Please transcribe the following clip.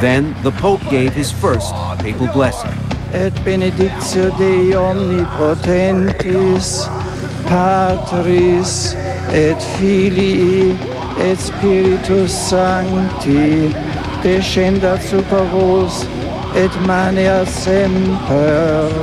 Then the Pope gave his first papal blessing. Et benedictio Dei omnipotentis, Patris et Filii et Spiritus Sancti, descendat super vos et maneat semper.